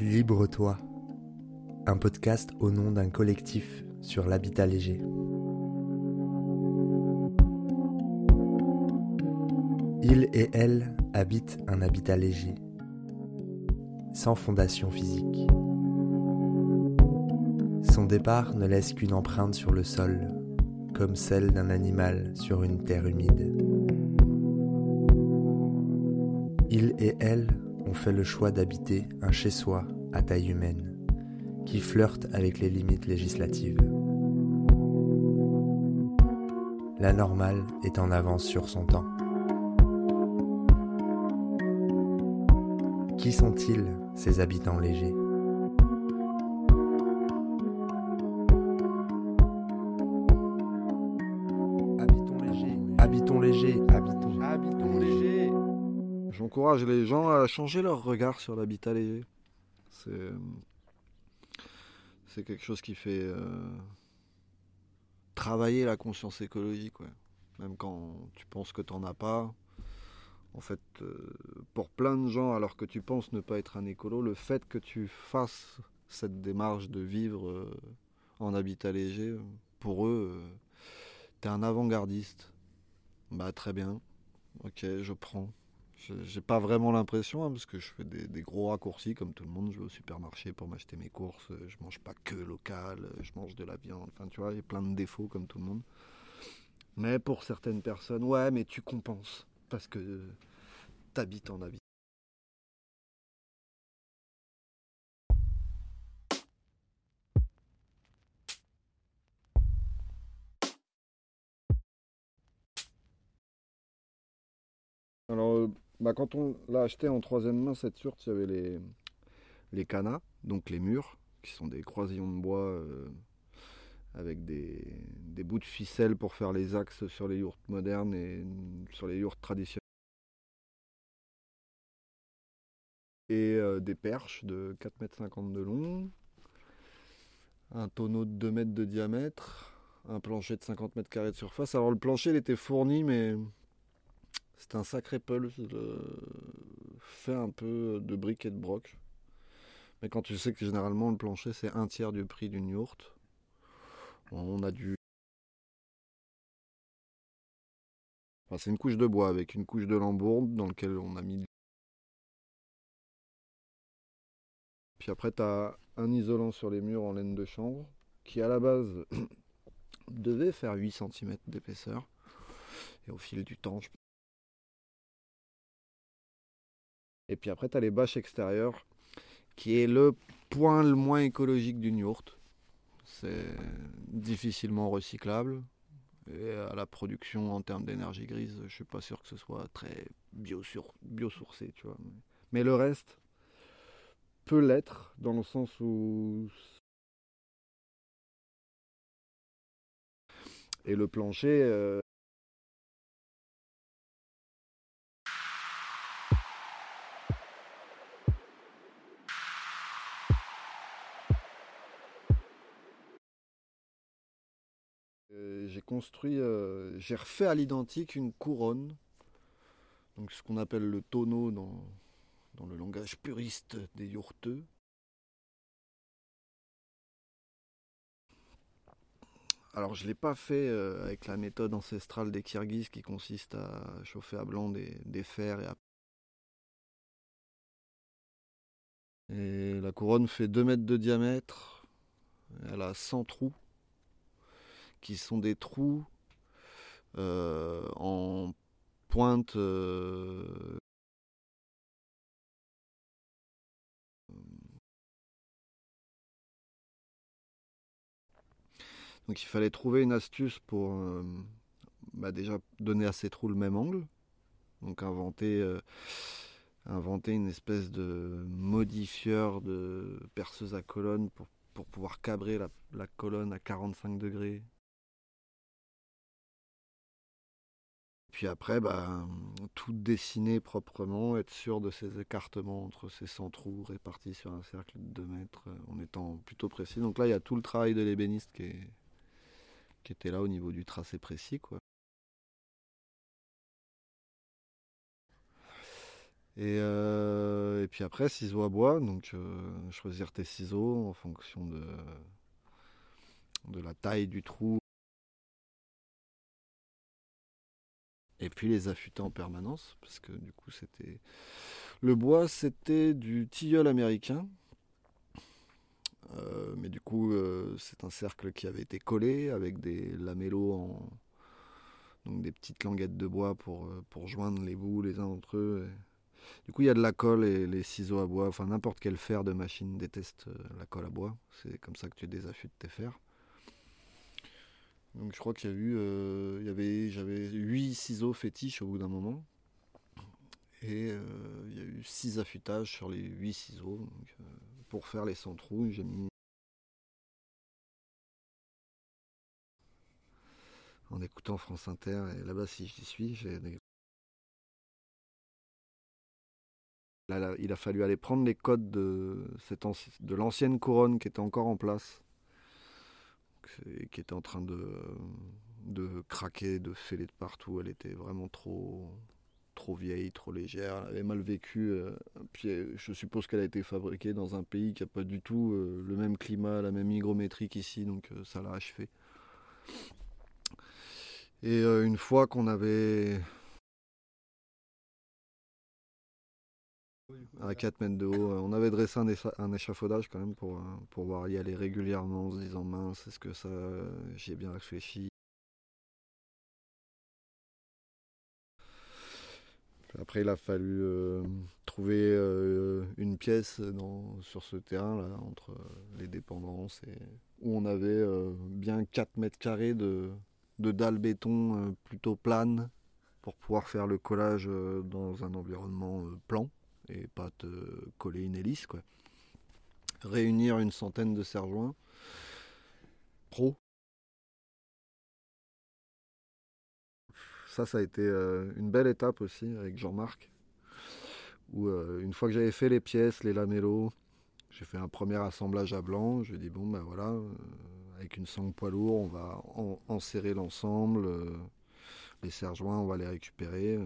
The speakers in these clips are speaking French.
Libre-toi, un podcast au nom d'un collectif sur l'habitat léger. Il et elle habitent un habitat léger, sans fondation physique. Son départ ne laisse qu'une empreinte sur le sol, comme celle d'un animal sur une terre humide. Il et elle fait le choix d'habiter un chez-soi à taille humaine, qui flirte avec les limites législatives. La normale est en avance sur son temps. Qui sont-ils, ces habitants légers? Habitons léger, habitons léger, habitons, habitons léger. J'encourage les gens à changer leur regard sur l'habitat léger. C'est quelque chose qui fait euh, travailler la conscience écologique. Même quand tu penses que tu n'en as pas. En fait, euh, pour plein de gens, alors que tu penses ne pas être un écolo, le fait que tu fasses cette démarche de vivre euh, en habitat léger, pour eux, tu es un avant-gardiste. Bah très bien. Ok, je prends. J'ai pas vraiment l'impression, hein, parce que je fais des, des gros raccourcis comme tout le monde. Je vais au supermarché pour m'acheter mes courses. euh, Je mange pas que local. euh, Je mange de la viande. Enfin, tu vois, il y a plein de défauts comme tout le monde. Mais pour certaines personnes, ouais, mais tu compenses parce que t'habites en habitat. Alors, euh, bah, quand on l'a acheté en troisième main, cette yourte, il y avait les, les canas, donc les murs, qui sont des croisillons de bois euh, avec des, des bouts de ficelle pour faire les axes sur les yourtes modernes et sur les yourtes traditionnelles. Et euh, des perches de 4,50 m de long, un tonneau de 2 mètres de diamètre, un plancher de 50 mètres carrés de surface. Alors le plancher, il était fourni, mais c'est un sacré pulse euh, fait un peu de briques et de broc. Mais quand tu sais que généralement le plancher c'est un tiers du prix d'une yourte, on a dû. C'est une couche de bois avec une couche de lambourde dans lequel on a mis. Puis après, tu as un isolant sur les murs en laine de chanvre qui à la base devait faire 8 cm d'épaisseur. Et au fil du temps, je Et puis après, tu as les bâches extérieures, qui est le point le moins écologique d'une yourte. C'est difficilement recyclable. Et à la production en termes d'énergie grise, je suis pas sûr que ce soit très biosourcé, tu vois. Mais le reste peut l'être, dans le sens où... Et le plancher... euh, j'ai construit, euh, j'ai refait à l'identique une couronne, donc ce qu'on appelle le tonneau dans, dans le langage puriste des yourteux. Alors je ne l'ai pas fait euh, avec la méthode ancestrale des Kirghizes qui consiste à chauffer à blanc des, des fers et à... Et la couronne fait 2 mètres de diamètre, elle a 100 trous qui sont des trous euh, en pointe euh, donc il fallait trouver une astuce pour euh, bah, déjà donner à ces trous le même angle. Donc inventer inventer une espèce de modifieur de perceuse à colonne pour, pouvoir cabrer la, la colonne à 45 degrés Puis après, bah, tout dessiner proprement, être sûr de ces écartements entre ces 100 trous répartis sur un cercle de 2 mètres, euh, en étant plutôt précis. Donc là, il y a tout le travail de l'ébéniste qui, était là au niveau du tracé précis. Quoi. Et, euh, et puis après, ciseaux à bois, donc choisir tes ciseaux en fonction de la taille du trou. Et puis les affûter en permanence, parce que du coup c'était... Le bois c'était du tilleul américain, euh, mais du coup euh, c'est un cercle qui avait été collé avec des lamellos en... Donc des petites languettes de bois pour, euh, pour joindre les bouts les uns entre eux. Du coup il y a de la colle et les ciseaux à bois, enfin n'importe quel fer de machine déteste la colle à bois, c'est comme ça que tu désaffûtes tes fers. Donc je crois qu'il y a eu, euh, il y avait, j'avais 8 ciseaux fétiches au bout d'un moment. Et euh, il y a eu 6 affûtages sur les 8 ciseaux. Euh, pour faire les centraux, j'ai mis. En écoutant France Inter, et là-bas, si j'y suis, j'ai il a fallu aller prendre les codes de, de l'ancienne couronne qui était encore en place qui était en train de, de craquer, de fêler de partout. Elle était vraiment trop, vieille, trop légère. Elle avait mal vécu. Euh, euh, je suppose qu'elle a été fabriquée dans un pays qui n'a pas du tout euh, le même climat, la même hygrométrie qu'ici, donc ça l'a achevé. Et une fois qu'on avait À 4 mètres de haut. On avait dressé un, échafaudage quand même pour, euh, pour voir y aller régulièrement en se disant mince, est-ce que ça. J'y ai bien réfléchi? Après, il a fallu euh, trouver euh, une pièce sur ce terrain là, entre les dépendances où on avait bien 4 mètres carrés de, de dalles béton plutôt planes pour pouvoir faire le collage dans un environnement plan et pas te coller une hélice. Quoi. Réunir une centaine de serre-joints pro. Ça, ça a été euh, une belle étape aussi avec Jean-Marc. Euh, une fois que j'avais fait les pièces, les lamellos, j'ai fait un premier assemblage à blanc. Je dit, bon ben voilà, euh, avec une sangle poids lourd, on va enserrer l'ensemble. les serre-joints, on va les récupérer.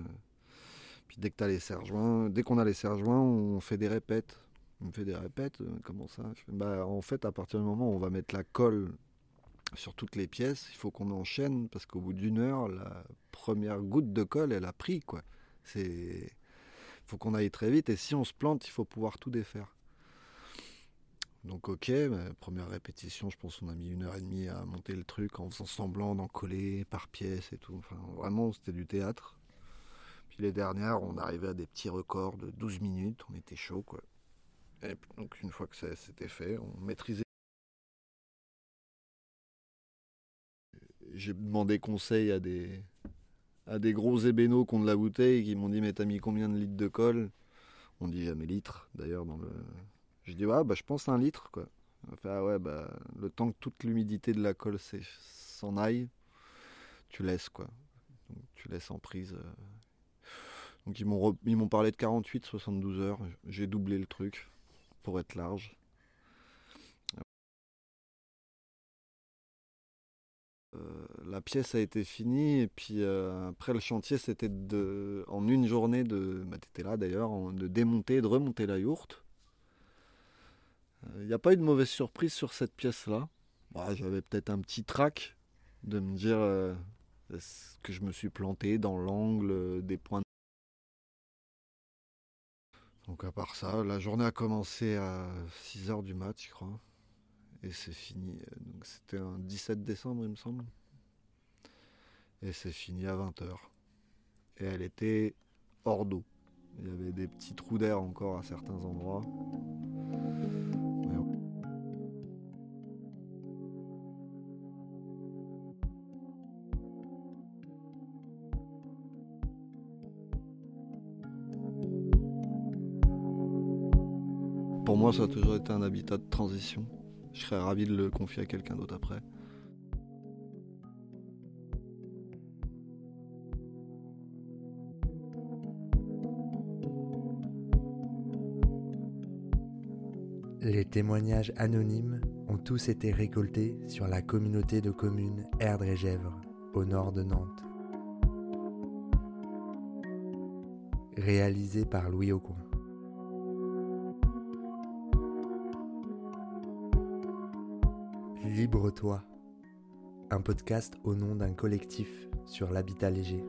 Dès que as les serre-joints, dès qu'on a les serre-joints, on fait des répètes. On fait des répètes, euh, comment ça bah, En fait, à partir du moment où on va mettre la colle sur toutes les pièces, il faut qu'on enchaîne parce qu'au bout d'une heure, la première goutte de colle, elle a pris. quoi. C'est faut qu'on aille très vite et si on se plante, il faut pouvoir tout défaire. Donc ok, bah, première répétition, je pense qu'on a mis une heure et demie à monter le truc en faisant semblant d'en coller par pièce et tout. Enfin, vraiment, c'était du théâtre les dernières, on arrivait à des petits records de 12 minutes, on était chaud quoi. Et donc une fois que c'était fait, on maîtrisait. J'ai demandé conseil à des, à gros ébénos qui ont de la bouteille qui m'ont dit mais t'as mis combien de litres de colle? On dit mes litres d'ailleurs dans le. Je dis ouais bah je pense un litre quoi. fait, ah ouais bah le temps que toute l'humidité de la colle s'en aille, tu laisses quoi. Tu laisses en prise. Euh, donc ils m'ont, parlé de 48-72 heures. J'ai doublé le truc pour être large. Euh, la pièce a été finie et puis euh, après le chantier c'était de en une journée de bah, t'étais là d'ailleurs de démonter de remonter la yourte il euh, n'y a pas eu de mauvaise surprise sur cette pièce là bah, j'avais peut-être un petit trac de me dire que je me suis planté dans l'angle des points donc à part ça, la journée a commencé à 6h du mat, je crois. Et c'est fini. Donc c'était un 17 décembre, il me semble. Et c'est fini à 20h. Et elle était hors d'eau. Il y avait des petits trous d'air encore à certains endroits. Moi, ça a toujours été un habitat de transition. Je serais ravi de le confier à quelqu'un d'autre après. Les témoignages anonymes ont tous été récoltés sur la communauté de communes Erdre et Gèvres, au nord de Nantes. Réalisé par Louis Aucoin. Libre-toi, un podcast au nom d'un collectif sur l'habitat léger.